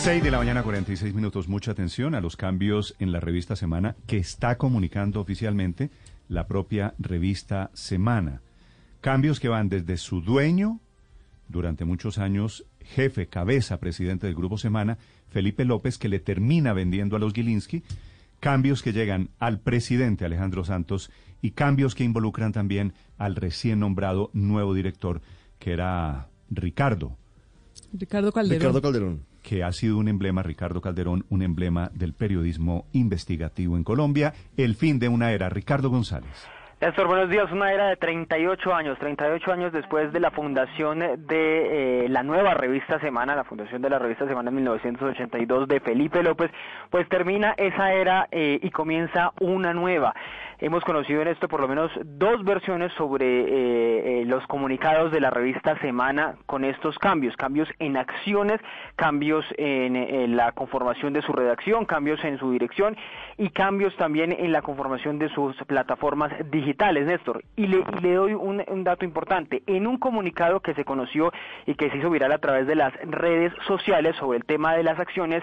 6 de la mañana, 46 minutos. Mucha atención a los cambios en la revista Semana que está comunicando oficialmente la propia revista Semana. Cambios que van desde su dueño, durante muchos años jefe, cabeza, presidente del Grupo Semana, Felipe López, que le termina vendiendo a los Gilinski, cambios que llegan al presidente Alejandro Santos y cambios que involucran también al recién nombrado nuevo director, que era Ricardo. Ricardo Calderón. Ricardo Calderón que ha sido un emblema, Ricardo Calderón, un emblema del periodismo investigativo en Colombia, el fin de una era. Ricardo González. Néstor, buenos días. Una era de 38 años, 38 años después de la fundación de eh, la nueva revista Semana, la fundación de la revista Semana en 1982 de Felipe López, pues termina esa era eh, y comienza una nueva. Hemos conocido en esto por lo menos dos versiones sobre eh, los comunicados de la revista Semana con estos cambios, cambios en acciones, cambios en, la conformación de su redacción, cambios en su dirección y cambios también en la conformación de sus plataformas digitales digitales, Néstor. Y le, le doy un, un, dato importante. En un comunicado que se conoció y que se hizo viral a través de las redes sociales sobre el tema de las acciones,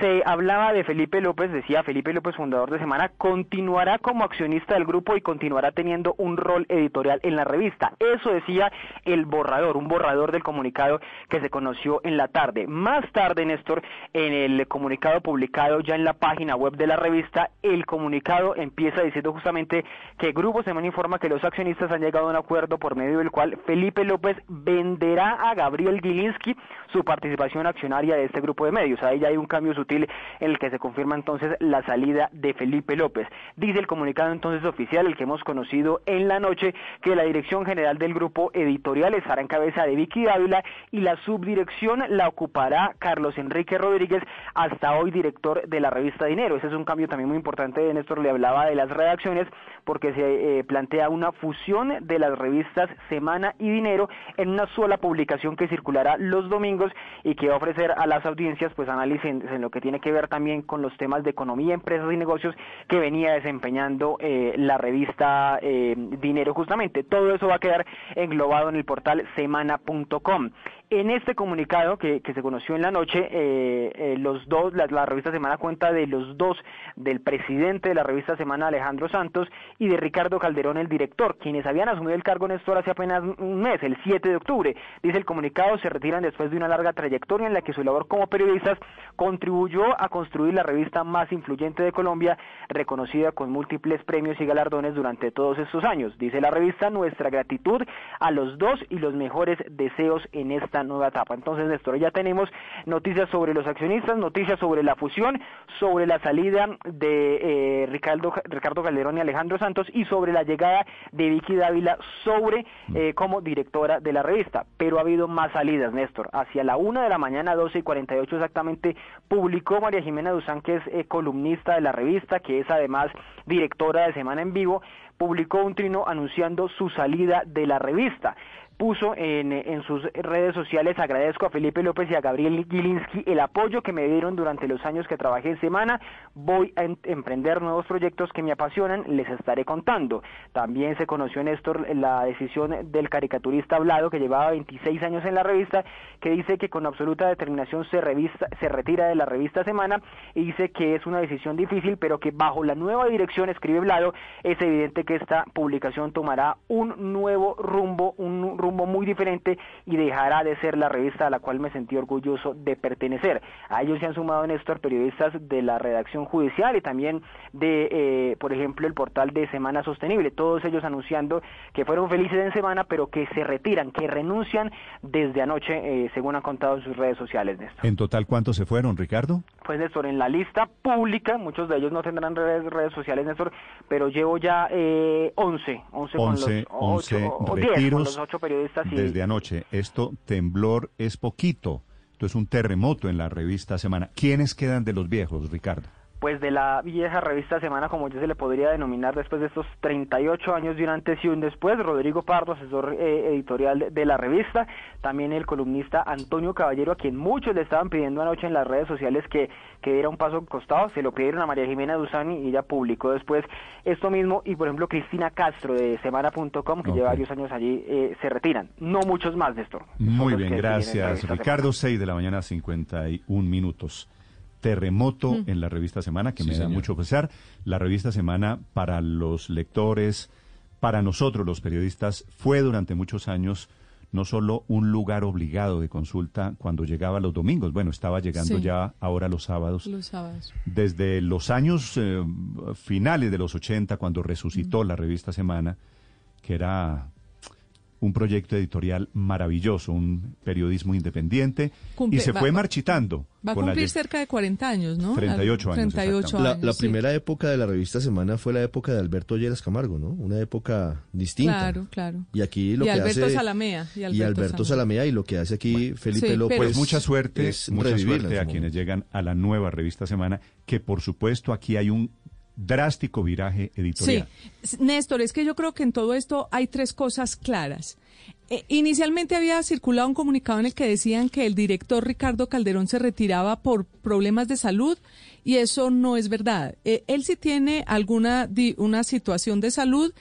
se hablaba de Felipe López, decía Felipe López, fundador de Semana, continuará como accionista del grupo y continuará teniendo un rol editorial en la revista. Eso decía el borrador, un borrador del comunicado que se conoció en la tarde. Más tarde, Néstor, en el comunicado publicado ya en la página web de la revista, el comunicado empieza diciendo justamente que Grupo Semana informa que los accionistas han llegado a un acuerdo por medio del cual Felipe López venderá a Gabriel Gilinski su participación accionaria de este grupo de medios. Ahí ya hay un cambio sutil en el que se confirma entonces la salida de Felipe López. Dice el comunicado entonces oficial, el que hemos conocido en la noche, que la dirección general del grupo editorial estará en cabeza de Vicky Dávila y la subdirección la ocupará Carlos Enrique Rodríguez, hasta hoy director de la revista Dinero. Ese es un cambio también muy importante. Néstor le hablaba de las redacciones porque se eh, plantea una fusión de las revistas Semana y Dinero en una sola publicación que circulará los domingos y que va a ofrecer a las audiencias pues análisis en, lo que tiene que ver también con los temas de economía, empresas y negocios que venía desempeñando eh, la revista eh, Dinero justamente. Todo eso va a quedar englobado en el portal semana.com. En este comunicado que, se conoció en la noche, eh, eh, los dos, la, revista Semana cuenta de los dos, del presidente de la revista Semana, Alejandro Santos, y de Ricardo Calderón, el director, quienes habían asumido el cargo en esto hace apenas un mes, el 7 de octubre. Dice el comunicado, se retiran después de una larga trayectoria en la que su labor como periodistas contribuyó a construir la revista más influyente de Colombia, reconocida con múltiples premios y galardones durante todos estos años. Dice la revista, nuestra gratitud a los dos y los mejores deseos en esta nueva etapa. Entonces, Néstor, ya tenemos noticias sobre los accionistas, noticias sobre la fusión, sobre la salida de eh, Ricardo, Ricardo Calderón y Alejandro Santos y sobre la llegada de Vicky Dávila sobre eh, como directora de la revista. Pero ha habido más salidas, Néstor. Hacia la una de la mañana, 12 y 48 exactamente, publicó María Jimena Duzán, que es eh, columnista de la revista, que es además directora de Semana en Vivo, publicó un trino anunciando su salida de la revista puso en, en, sus redes sociales, agradezco a Felipe López y a Gabriel Gilinski el apoyo que me dieron durante los años que trabajé en semana, voy a emprender nuevos proyectos que me apasionan, les estaré contando. También se conoció Néstor la decisión del caricaturista Hablado, que llevaba 26 años en la revista, que dice que con absoluta determinación se, revista, se retira de la revista Semana y dice que es una decisión difícil, pero que bajo la nueva dirección, escribe Blado, es evidente que esta publicación tomará un nuevo rumbo, un rumbo rumbo muy diferente y dejará de ser la revista a la cual me sentí orgulloso de pertenecer. A ellos se han sumado, Néstor, periodistas de la redacción judicial y también de, eh, por ejemplo, el portal de Semana Sostenible, todos ellos anunciando que fueron felices en semana, pero que se retiran, que renuncian desde anoche, eh, según han contado en sus redes sociales, Néstor. ¿En total cuántos se fueron, Ricardo? Pues, Néstor, en la lista pública, muchos de ellos no tendrán redes, redes sociales, Néstor, pero llevo ya eh, 11, 11, con los 11 retiros. con los desde anoche. Esto, temblor es poquito. Esto es un terremoto en la revista Semana. ¿Quiénes quedan de los viejos, Ricardo? Pues de la vieja revista Semana, como ya se le podría denominar después de estos 38 años de un antes y un después, Rodrigo Pardo, asesor eh, editorial de la revista, también el columnista Antonio Caballero, a quien muchos le estaban pidiendo anoche en las redes sociales que, que diera un paso costado, se lo pidieron a María Jimena Duzani y ella publicó después esto mismo, y por ejemplo Cristina Castro de semana.com, que lleva varios años allí, eh, se retiran, no muchos más esto. Muy bien, gracias. Ricardo, 6 de la mañana, 51 minutos terremoto mm. en la revista Semana, que me da mucho pesar. La revista Semana para los lectores, para nosotros los periodistas, fue durante muchos años no solo un lugar obligado de consulta cuando llegaba los domingos, bueno, estaba llegando ya ahora los sábados. Los sábados. Desde los años eh, finales de los 80, cuando resucitó mm. la revista Semana, que era un proyecto editorial maravilloso, un periodismo independiente, y se fue marchitando. Va a cumplir cerca de 40 años, ¿no? 38 años. 38 años la, primera época de la revista Semana fue la época de Alberto Lleras Camargo, ¿no? Una época distinta. Claro, claro. Y aquí lo y que Alberto hace... Salamea, y Alberto, y Alberto Salamea. y lo que hace aquí Felipe López... Pues mucha suerte, mucha suerte a quienes llegan a la nueva revista Semana, que por supuesto aquí hay un drástico viraje editorial. Sí, Néstor, es que yo creo que en todo esto hay tres cosas claras. Eh, inicialmente había circulado un comunicado en el que decían que el director Ricardo Calderón se retiraba por problemas de salud y eso no es verdad. Eh, él sí tiene alguna una situación de salud,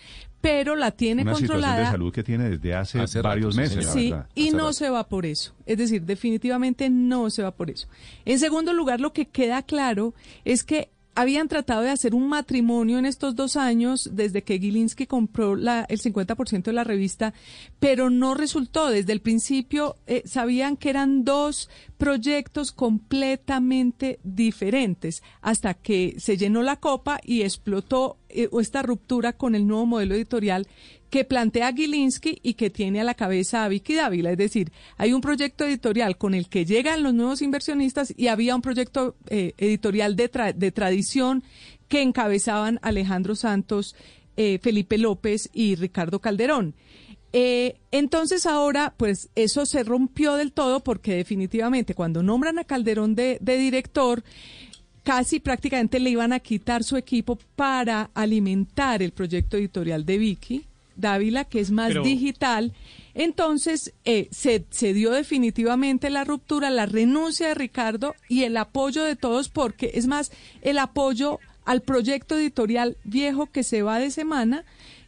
pero la tiene una controlada. Situación de salud que tiene desde hace, varios meses. Sí, y no se va por eso. Es decir, definitivamente no se va por eso. En segundo lugar, lo que queda claro es que habían tratado de hacer un matrimonio en estos dos años desde que Gilinski compró la, el 50% de la revista, pero no resultó. Desde el principio eh, sabían que eran dos proyectos completamente diferentes hasta que se llenó la copa y explotó eh, esta ruptura con el nuevo modelo editorial que plantea Gilinski y que tiene a la cabeza a Vicky Dávila. Es decir, hay un proyecto editorial con el que llegan los nuevos inversionistas y había un proyecto eh, editorial de, de, tradición que encabezaban Alejandro Santos, eh, Felipe López y Ricardo Calderón. Eh, entonces ahora, pues eso se rompió del todo porque definitivamente cuando nombran a Calderón de, de director, casi prácticamente le iban a quitar su equipo para alimentar el proyecto editorial de Vicky Dávila, que es más digital. Entonces, eh, se, se, dio definitivamente la ruptura, la renuncia de Ricardo y el apoyo de todos, porque es más, el apoyo al proyecto editorial viejo que se va de semana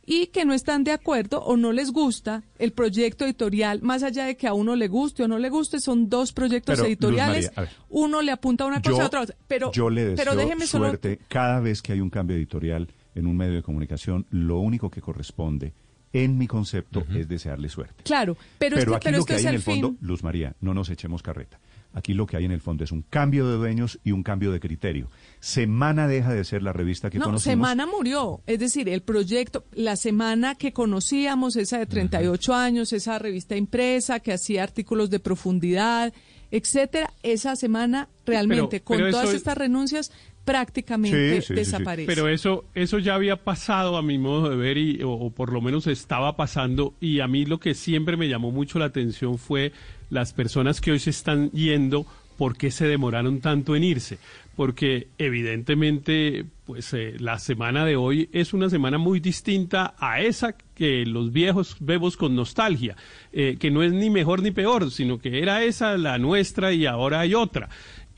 y que no están de acuerdo o no les gusta el proyecto editorial, más allá de que a uno le guste o no le guste, son dos proyectos editoriales. uno le apunta una cosa a otra. Pero, yo le deseo déjeme suerte cada vez que hay un cambio editorial en un medio de comunicación, lo único que corresponde en mi concepto es desearle suerte. Claro, pero, pero es que, aquí lo que hay en el fin... fondo, Luz María, no nos echemos carreta. Aquí lo que hay en el fondo es un cambio de dueños y un cambio de criterio. Semana deja de ser la revista que no, conocimos. Semana murió. Es decir, el proyecto, la semana que conocíamos, esa de 38 años, esa revista impresa que hacía artículos de profundidad, etcétera, esa semana realmente, con todas estas renuncias, prácticamente desaparece. Pero eso, eso ya había pasado a mi modo de ver, y, o, por lo menos estaba pasando, y a mí lo que siempre me llamó mucho la atención fue las personas que hoy se están yendo, ¿por qué se demoraron tanto en irse? Porque evidentemente, pues eh, la semana de hoy es una semana muy distinta a esa que los viejos vemos con nostalgia, eh, que no es ni mejor ni peor, sino que era esa la nuestra y ahora hay otra.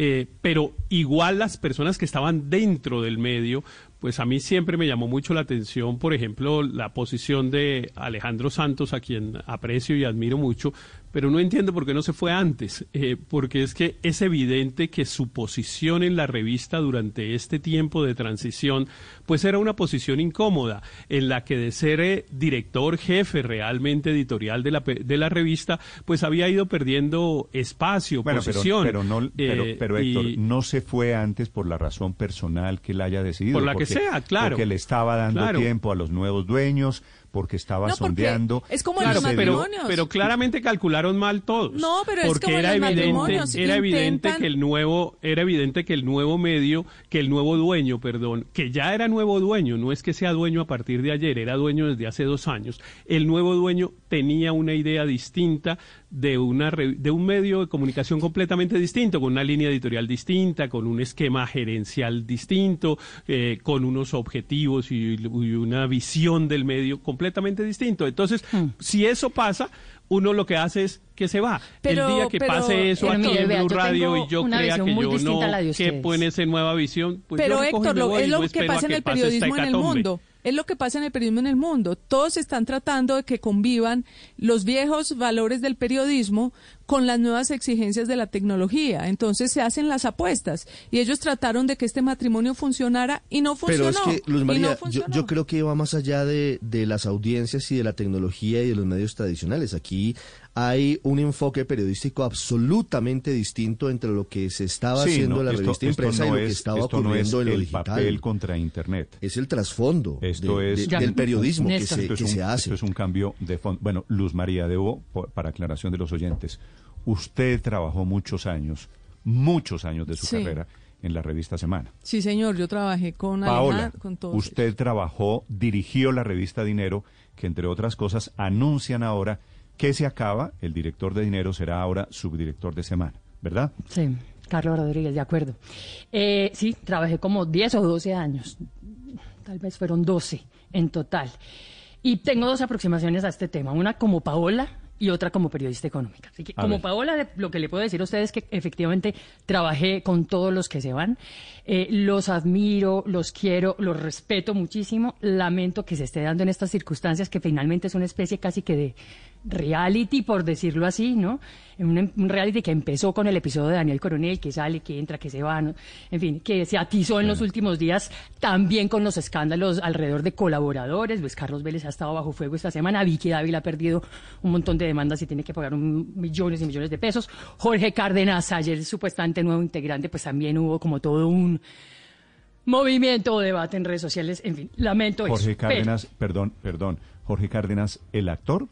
Eh, pero igual las personas que estaban dentro del medio, pues a mí siempre me llamó mucho la atención, por ejemplo, la posición de Alejandro Santos, a quien aprecio y admiro mucho, pero no entiendo por qué no se fue antes, eh, porque es que es evidente que su posición en la revista durante este tiempo de transición, pues era una posición incómoda, en la que de ser eh, director jefe realmente editorial de la, de la revista, pues había ido perdiendo espacio, posición. Pero, no, pero, eh, pero Héctor, no se fue antes por la razón personal que él haya decidido. Por la que sea, claro. Porque le estaba dando tiempo a los nuevos dueños, porque estaba sondeando. Es como en los matrimonios. Pero, claramente calcularon mal todos. No, pero porque es como era en los evidente, era evidente que el nuevo, era evidente que el nuevo medio, que el nuevo dueño, perdón, que ya era nuevo dueño, no es que sea dueño a partir de ayer, era dueño desde hace dos años. El nuevo dueño tenía una idea distinta de, una, de un medio de comunicación completamente distinto, con una línea editorial distinta, con un esquema gerencial distinto, eh, con unos objetivos y, una visión del medio completamente distinto. Entonces, hmm. si eso pasa, uno lo que hace es que se va. el día que pase eso aquí en Blue Radio y yo crea que yo no quepo en esa nueva visión, pues Pero Héctor, es lo que pasa en el periodismo en el mundo. Es lo que pasa en el periodismo en el mundo. Todos están tratando de que convivan los viejos valores del periodismo con las nuevas exigencias de la tecnología. Entonces se hacen las apuestas. Y ellos trataron de que este matrimonio funcionara y no funcionó. Pero es que, Luz María, yo, creo que va más allá de, de las audiencias y de la tecnología y de los medios tradicionales. Aquí hay un enfoque periodístico absolutamente distinto entre lo que se estaba haciendo en la revista impresa y lo que estaba ocurriendo en lo el digital. papel contra Internet. Es el trasfondo esto es, del periodismo que, se, hace. Esto es un cambio de fondo. Bueno, Luz María, debo, para aclaración de los oyentes, usted trabajó muchos años, muchos años de su carrera en la revista Semana. Sí, señor, yo trabajé con Paola, con todos usted trabajó, dirigió la revista Dinero, que entre otras cosas anuncian ahora que se acaba, el director de dinero será ahora subdirector de semana, ¿verdad? Sí, Carlos Rodríguez, de acuerdo. Eh, sí, trabajé como 10 o 12 años, tal vez fueron 12 en total. Y tengo dos aproximaciones a este tema, una como Paola y otra como periodista económica. Así que, como Paola, lo que le puedo decir a ustedes es que efectivamente trabajé con todos los que se van. Eh, los admiro, los quiero, los respeto muchísimo. Lamento que se esté dando en estas circunstancias que finalmente es una especie casi que de reality, por decirlo así, ¿no? Un, un, reality que empezó con el episodio de Daniel Coronel, que sale, que entra, que se va, en fin, que se atizó en los últimos días también con los escándalos alrededor de colaboradores. Luis Carlos Vélez ha estado bajo fuego esta semana, Vicky Dávila ha perdido un montón de demandas y tiene que pagar millones y millones de pesos. Jorge Cárdenas, ayer supuestamente nuevo integrante, pues también hubo como todo un movimiento o debate en redes sociales, en fin, lamento Jorge Cárdenas, perdón, perdón, Jorge Cárdenas, el actor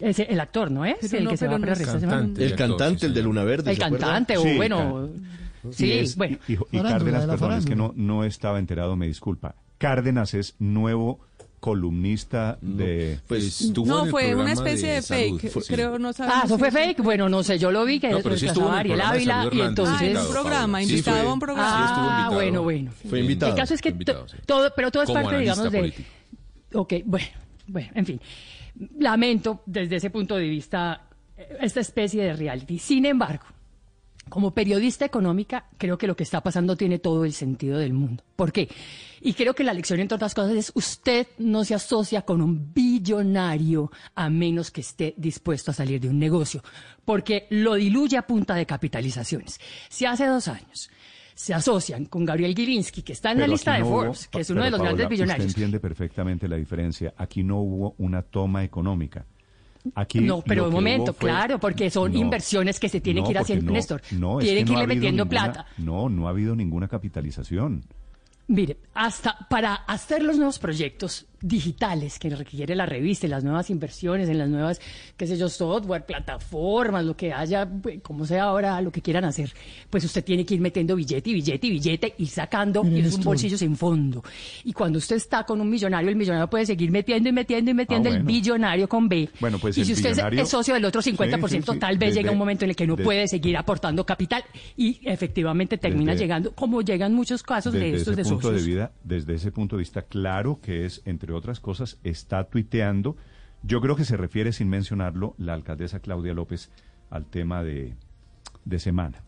el actor, ¿no es? el que se va a cantante, El cantante, el de Luna Verde. El cantante, o bueno. Sí, bueno. Y, Cárdenas, perdón, es que no, no estaba enterado, me disculpa. Cárdenas es nuevo columnista de pues no fue una especie de, fake creo no ah eso fue fake bueno no sé yo lo vi que no, pero sí estuvo Ariel Ávila y entonces ah, un programa invitado a un programa. Ah bueno bueno. Fue invitado el caso es que todo pero todo es parte digamos de Ok, bueno bueno en fin. Lamento desde ese punto de vista esta especie de reality. Sin embargo, como periodista económica, creo que lo que está pasando tiene todo el sentido del mundo. ¿Por qué? Y creo que la lección, entre otras cosas, es usted no se asocia con un billonario a menos que esté dispuesto a salir de un negocio, porque lo diluye a punta de capitalizaciones. Si hace dos años se asocian con Gabriel Gilinski, que está en la lista de Forbes, que es uno de los grandes billonarios. Usted entiende perfectamente la diferencia. Aquí no hubo una toma económica. Aquí no, pero un momento, claro, porque son inversiones que se tienen que ir haciendo, Néstor. No, tienen que, irle metiendo plata. No, no ha habido ninguna capitalización. Mire, hasta para hacer los nuevos proyectos digitales que requiere la revista las nuevas inversiones en las nuevas, qué sé yo, software, plataformas, lo que haya, pues, como sea ahora, lo que quieran hacer, pues usted tiene que ir metiendo billete y billete y billete y sacando y es un bolsillo sin fondo. Y cuando usted está con un millonario, el millonario puede seguir metiendo y metiendo y metiendo ah, el billonario con B. Bueno, pues y si usted es socio del otro 50%, tal vez llega un momento en el que no puede seguir aportando capital y efectivamente termina llegando, como llegan muchos casos de estos de socios. De vida, desde ese punto de vista, claro que es entre otras cosas, está tuiteando. Yo creo que se refiere, sin mencionarlo, la alcaldesa Claudia López al tema de, de semana.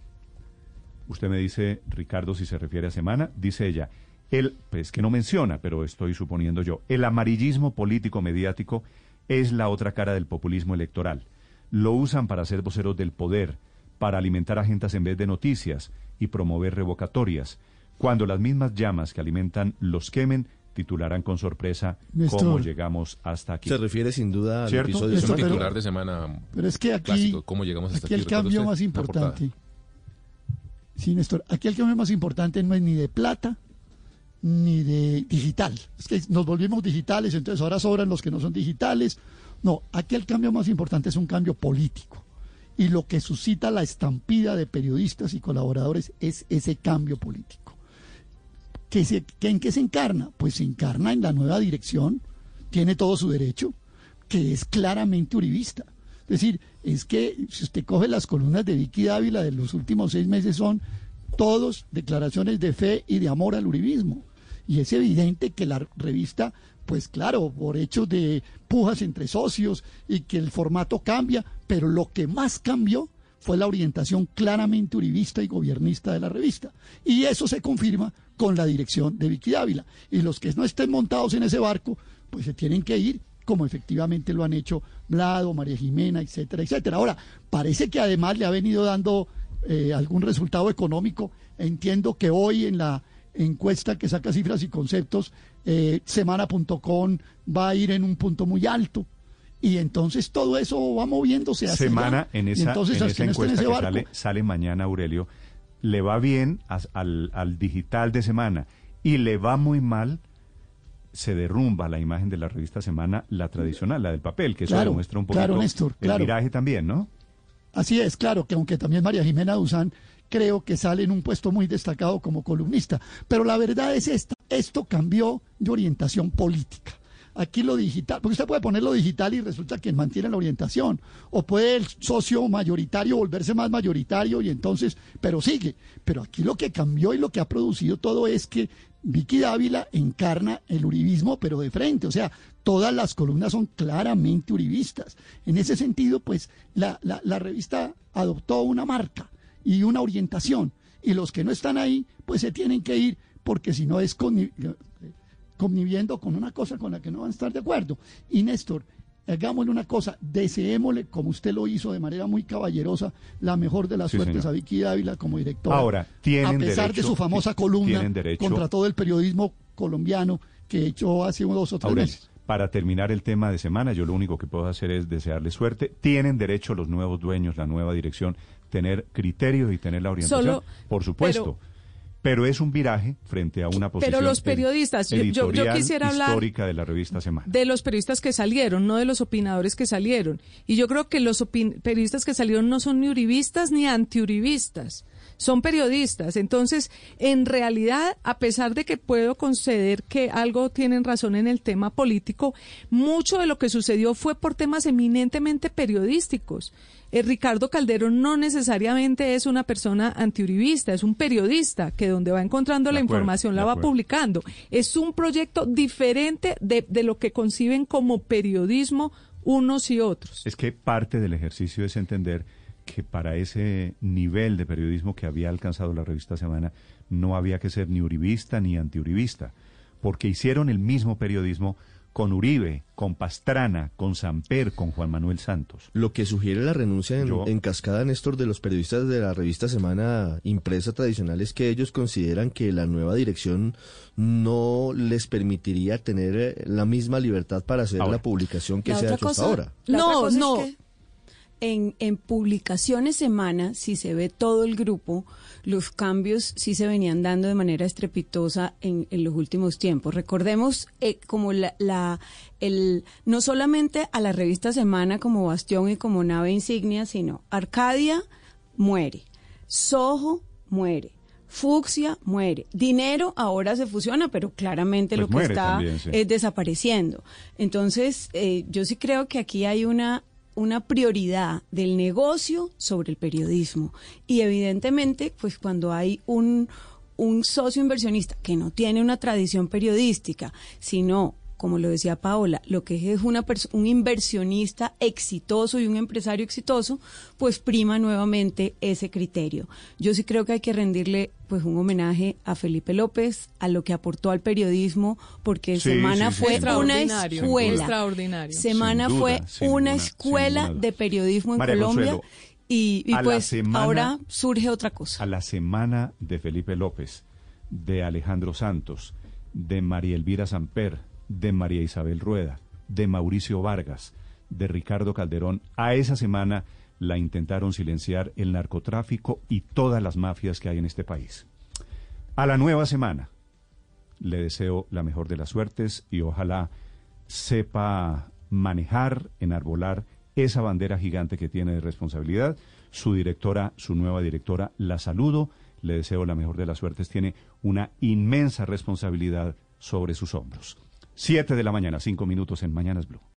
Usted me dice, Ricardo, si se refiere a semana, dice ella, el, pues que no menciona, pero estoy suponiendo yo, el amarillismo político mediático es la otra cara del populismo electoral. Lo usan para ser voceros del poder, para alimentar agendas en vez de noticias y promover revocatorias. Cuando las mismas llamas que alimentan los quemen, titularán con sorpresa cómo llegamos hasta aquí. Se refiere sin duda al episodio de semana. titular de semana pero es que aquí, cómo llegamos hasta aquí. el cambio más importante. Sí, Néstor, aquí el cambio más importante no es ni de plata ni de digital. Es que nos volvimos digitales, entonces ahora sobran los que no son digitales. No, aquí el cambio más importante es un cambio político. Y lo que suscita la estampida de periodistas y colaboradores es ese cambio político. ¿En qué se encarna? Pues se encarna en la nueva dirección, tiene todo su derecho, que es claramente uribista. Es decir, es que si usted coge las columnas de Vicky Dávila de los últimos seis meses son todos declaraciones de fe y de amor al uribismo. Y es evidente que la revista, pues claro, por hechos de pujas entre socios y que el formato cambia, pero lo que más cambió fue la orientación claramente uribista y gobiernista de la revista. Y eso se confirma con la dirección de Vicky Dávila. Y los que no estén montados en ese barco, pues se tienen que ir como efectivamente lo han hecho Vlado, María Jimena, etcétera, etcétera. Ahora, parece que además le ha venido dando eh, algún resultado económico. Entiendo que hoy en la encuesta que saca cifras y conceptos, eh, semana.com va a ir en un punto muy alto. Y entonces todo eso va moviéndose hacia Semana en esa, entonces, en esa encuesta que sale, sale, mañana, Aurelio, le va bien al, al digital de semana y le va muy mal se derrumba la imagen de la revista Semana, la tradicional, la del papel, que eso demuestra un poquito claro, el viraje también, ¿no? Así es, claro, que aunque también María Jimena Duzán creo que sale en un puesto muy destacado como columnista. Pero la verdad es esta, esto cambió de orientación política. Aquí lo digital, porque usted puede poner lo digital y resulta que mantiene la orientación, o puede el socio mayoritario volverse más mayoritario y entonces, pero sigue. Pero aquí lo que cambió y lo que ha producido todo es que Vicky Dávila encarna el uribismo, pero de frente, o sea, todas las columnas son claramente uribistas. En ese sentido, pues la, la, revista adoptó una marca y una orientación, y los que no están ahí, pues se tienen que ir, porque si no es conviviendo con una cosa con la que no van a estar de acuerdo. Y Néstor, hagámosle una cosa, deseémosle, como usted lo hizo de manera muy caballerosa, la mejor de las suertes a Vicky Dávila como directora. Ahora, tienen A pesar de su famosa columna contra todo el periodismo colombiano que echó hace unos dos o tres meses. Para terminar el tema de semana, yo lo único que puedo hacer es desearle suerte. Tienen derecho los nuevos dueños, la nueva dirección, tener criterios y tener la orientación, por supuesto pero es un viraje frente a una posición pero los periodistas yo, quisiera hablar histórica de la revista Semana de los periodistas que salieron no de los opinadores que salieron y yo creo que los periodistas que salieron no son ni uribistas ni antiuribistas son periodistas. Entonces, en realidad, a pesar de que puedo conceder que algo tienen razón en el tema político, mucho de lo que sucedió fue por temas eminentemente periodísticos. Eh, Ricardo Calderón no necesariamente es una persona antiuribista, es un periodista que donde va encontrando la información la va publicando. Es un proyecto diferente de, de lo que conciben como periodismo unos y otros. Es que parte del ejercicio es entender que para ese nivel de periodismo que había alcanzado la revista Semana no había que ser ni uribista ni antiuribista, porque hicieron el mismo periodismo con Uribe, con Pastrana, con Samper, con Juan Manuel Santos. Lo que sugiere la renuncia en, cascada, Néstor, de los periodistas de la revista Semana impresa tradicional es que ellos consideran que la nueva dirección no les permitiría tener eh, la misma libertad para hacer la publicación que se ha hecho hasta ahora. No, no en, en publicaciones semana, si se ve todo el grupo, los cambios sí se venían dando de manera estrepitosa en, en los últimos tiempos. Recordemos eh, como la, la, el, no solamente a la revista Semana como bastión y como nave insignia, sino Arcadia muere, Soho muere, Fucsia muere. Dinero ahora se fusiona, pero claramente pues lo que está es desapareciendo. Entonces, eh, yo sí creo que aquí hay una una prioridad del negocio sobre el periodismo. Y evidentemente, pues cuando hay un, un socio inversionista que no tiene una tradición periodística, sino como lo decía Paola, lo que es una un inversionista exitoso y un empresario exitoso, pues prima nuevamente ese criterio. Yo sí creo que hay que rendirle pues un homenaje a Felipe López, a lo que aportó al periodismo, porque Semana fue una escuela. Semana fue una escuela de periodismo en Colombia. y, pues ahora surge otra cosa. A la semana de Felipe López, de Alejandro Santos, de María Elvira Samper, de María Isabel Rueda, de Mauricio Vargas, de Ricardo Calderón. A esa semana la intentaron silenciar el narcotráfico y todas las mafias que hay en este país. A la nueva semana le deseo la mejor de las suertes y ojalá sepa manejar, enarbolar esa bandera gigante que tiene de responsabilidad. Su directora, su nueva directora, la saludo, le deseo la mejor de las suertes, tiene una inmensa responsabilidad sobre sus hombros. Siete de la mañana, cinco minutos en Mañanas Blue.